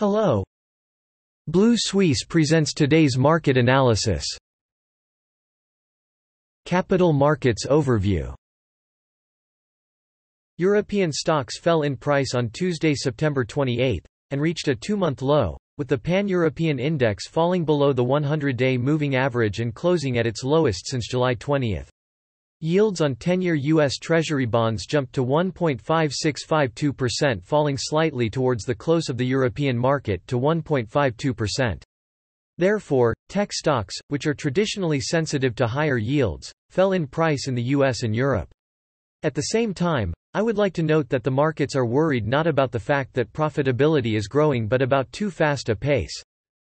Hello. Blue Suisse presents today's market analysis. Capital Markets Overview European stocks fell in price on Tuesday, September 28, and reached a two-month low, with the Pan-European index falling below the 100-day moving average and closing at its lowest since July 20. Yields on 10-year U.S. Treasury bonds jumped to 1.5652% falling slightly towards the close of the European market to 1.52%. Therefore, tech stocks, which are traditionally sensitive to higher yields, fell in price in the US and Europe. At the same time, I would like to note that the markets are worried not about the fact that profitability is growing but about too fast a pace.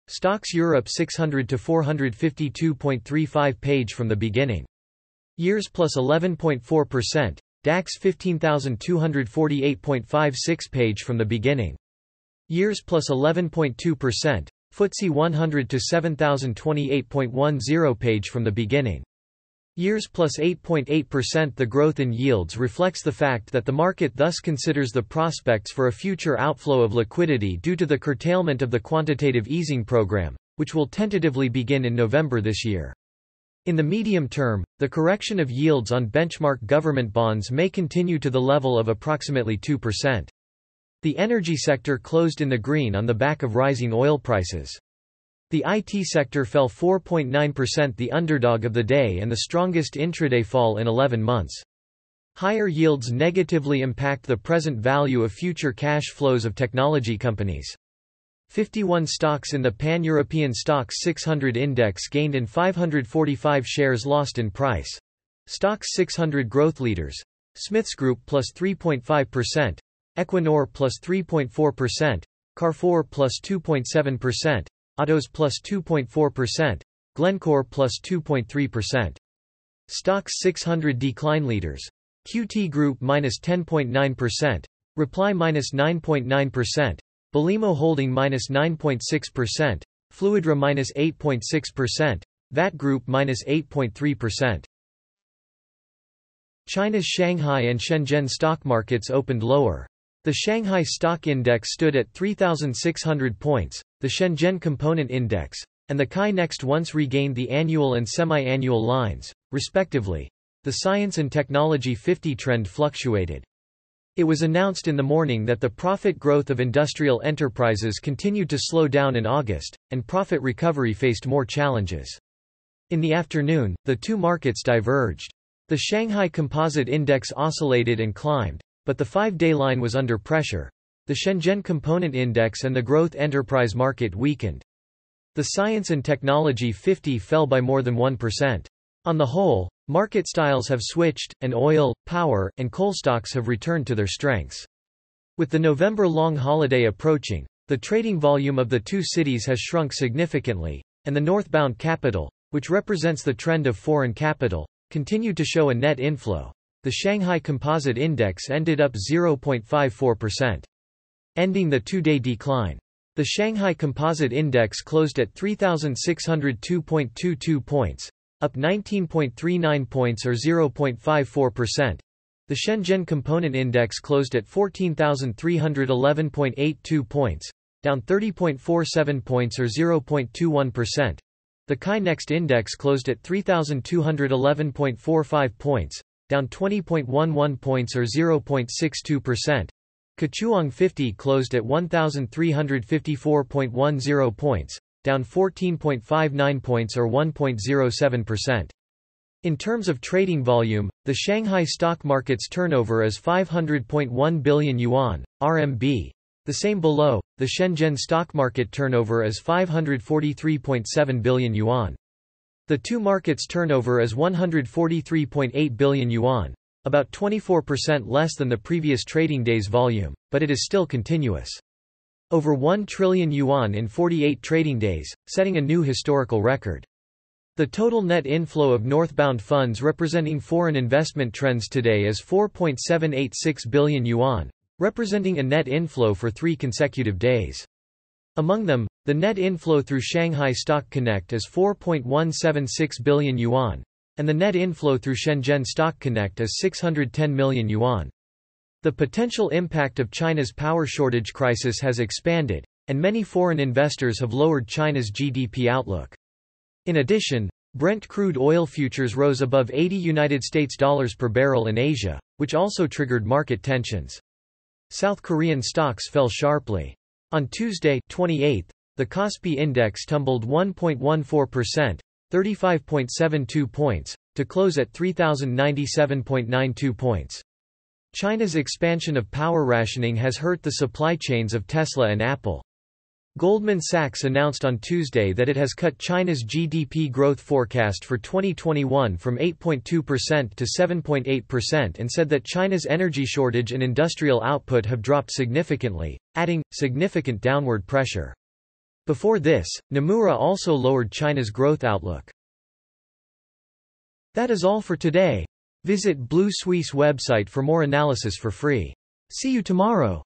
STOXX Europe 600 to 452.35 page from the beginning. Years plus 11.4%, DAX 15248.56 page from the beginning. Years plus 11.2%, FTSE 100 to 7028.10 page from the beginning. Years plus 8.8% The growth in yields reflects the fact that the market thus considers the prospects for a future outflow of liquidity due to the curtailment of the quantitative easing program, which will tentatively begin in November this year. In the medium term, the correction of yields on benchmark government bonds may continue to the level of approximately 2%. The energy sector closed in the green on the back of rising oil prices. The IT sector fell 4.9% the underdog of the day and the strongest intraday fall in 11 months. Higher yields negatively impact the present value of future cash flows of technology companies. 51 stocks in the Pan-European STOXX 600 index gained and 545 shares lost in price. STOXX 600 growth leaders. Smiths Group plus 3.5%, Equinor plus 3.4%, Carrefour plus 2.7%, Atos plus 2.4%, Glencore plus 2.3%. STOXX 600 decline leaders. QT Group minus 10.9%, Reply minus 9.9%, Belimo Holding minus 9.6%, Fluidra minus 8.6%, VAT Group minus 8.3%. China's Shanghai and Shenzhen stock markets opened lower. The Shanghai Stock Index stood at 3,600 points, the Shenzhen Component Index, and the ChiNext once regained the annual and semi-annual lines, respectively. The Science and Technology 50 trend fluctuated. It was announced in the morning that the profit growth of industrial enterprises continued to slow down in August, and profit recovery faced more challenges. In the afternoon, the two markets diverged. The Shanghai Composite Index oscillated and climbed, but the five-day line was under pressure. The Shenzhen Component Index and the Growth Enterprise Market weakened. The Science and Technology 50 fell by more than 1%. On the whole, market styles have switched, and oil, power, and coal stocks have returned to their strengths. With the November long holiday approaching, the trading volume of the two cities has shrunk significantly, and the northbound capital, which represents the trend of foreign capital, continued to show a net inflow. The Shanghai Composite Index ended up 0.54%. Ending the two-day decline. The Shanghai Composite Index closed at 3,602.22 points, up 19.39 points or 0.54%. The Shenzhen Component Index closed at 14,311.82 points, down 30.47 points or 0.21%. The ChiNext Index closed at 3,211.45 points, down 20.11 points or 0.62%. Kechuang 50 closed at 1,354.10 points, down 14.59 points or 1.07%. In terms of trading volume, the Shanghai stock market's turnover is 500.1 billion yuan, RMB. The same below, the Shenzhen stock market turnover is 543.7 billion yuan. The two markets' turnover is 143.8 billion yuan, about 24% less than the previous trading day's volume, but it is still continuous. Over 1 trillion yuan in 48 trading days, setting a new historical record. The total net inflow of northbound funds representing foreign investment trends today is 4.786 billion yuan, representing a net inflow for three consecutive days. Among them, the net inflow through Shanghai Stock Connect is 4.176 billion yuan, and the net inflow through Shenzhen Stock Connect is 610 million yuan. The potential impact of China's power shortage crisis has expanded, and many foreign investors have lowered China's GDP outlook. In addition, Brent crude oil futures rose above 80 United States dollars per barrel in Asia, which also triggered market tensions. South Korean stocks fell sharply. On Tuesday, 28, the Kospi index tumbled 1.14%, 35.72 points, to close at 3097.92 points. China's expansion of power rationing has hurt the supply chains of Tesla and Apple. Goldman Sachs announced on Tuesday that it has cut China's GDP growth forecast for 2021 from 8.2% to 7.8% and said that China's energy shortage and industrial output have dropped significantly, adding, significant downward pressure. Before this, Nomura also lowered China's growth outlook. That is all for today. Visit Blue Suisse website for more analysis for free. See you tomorrow.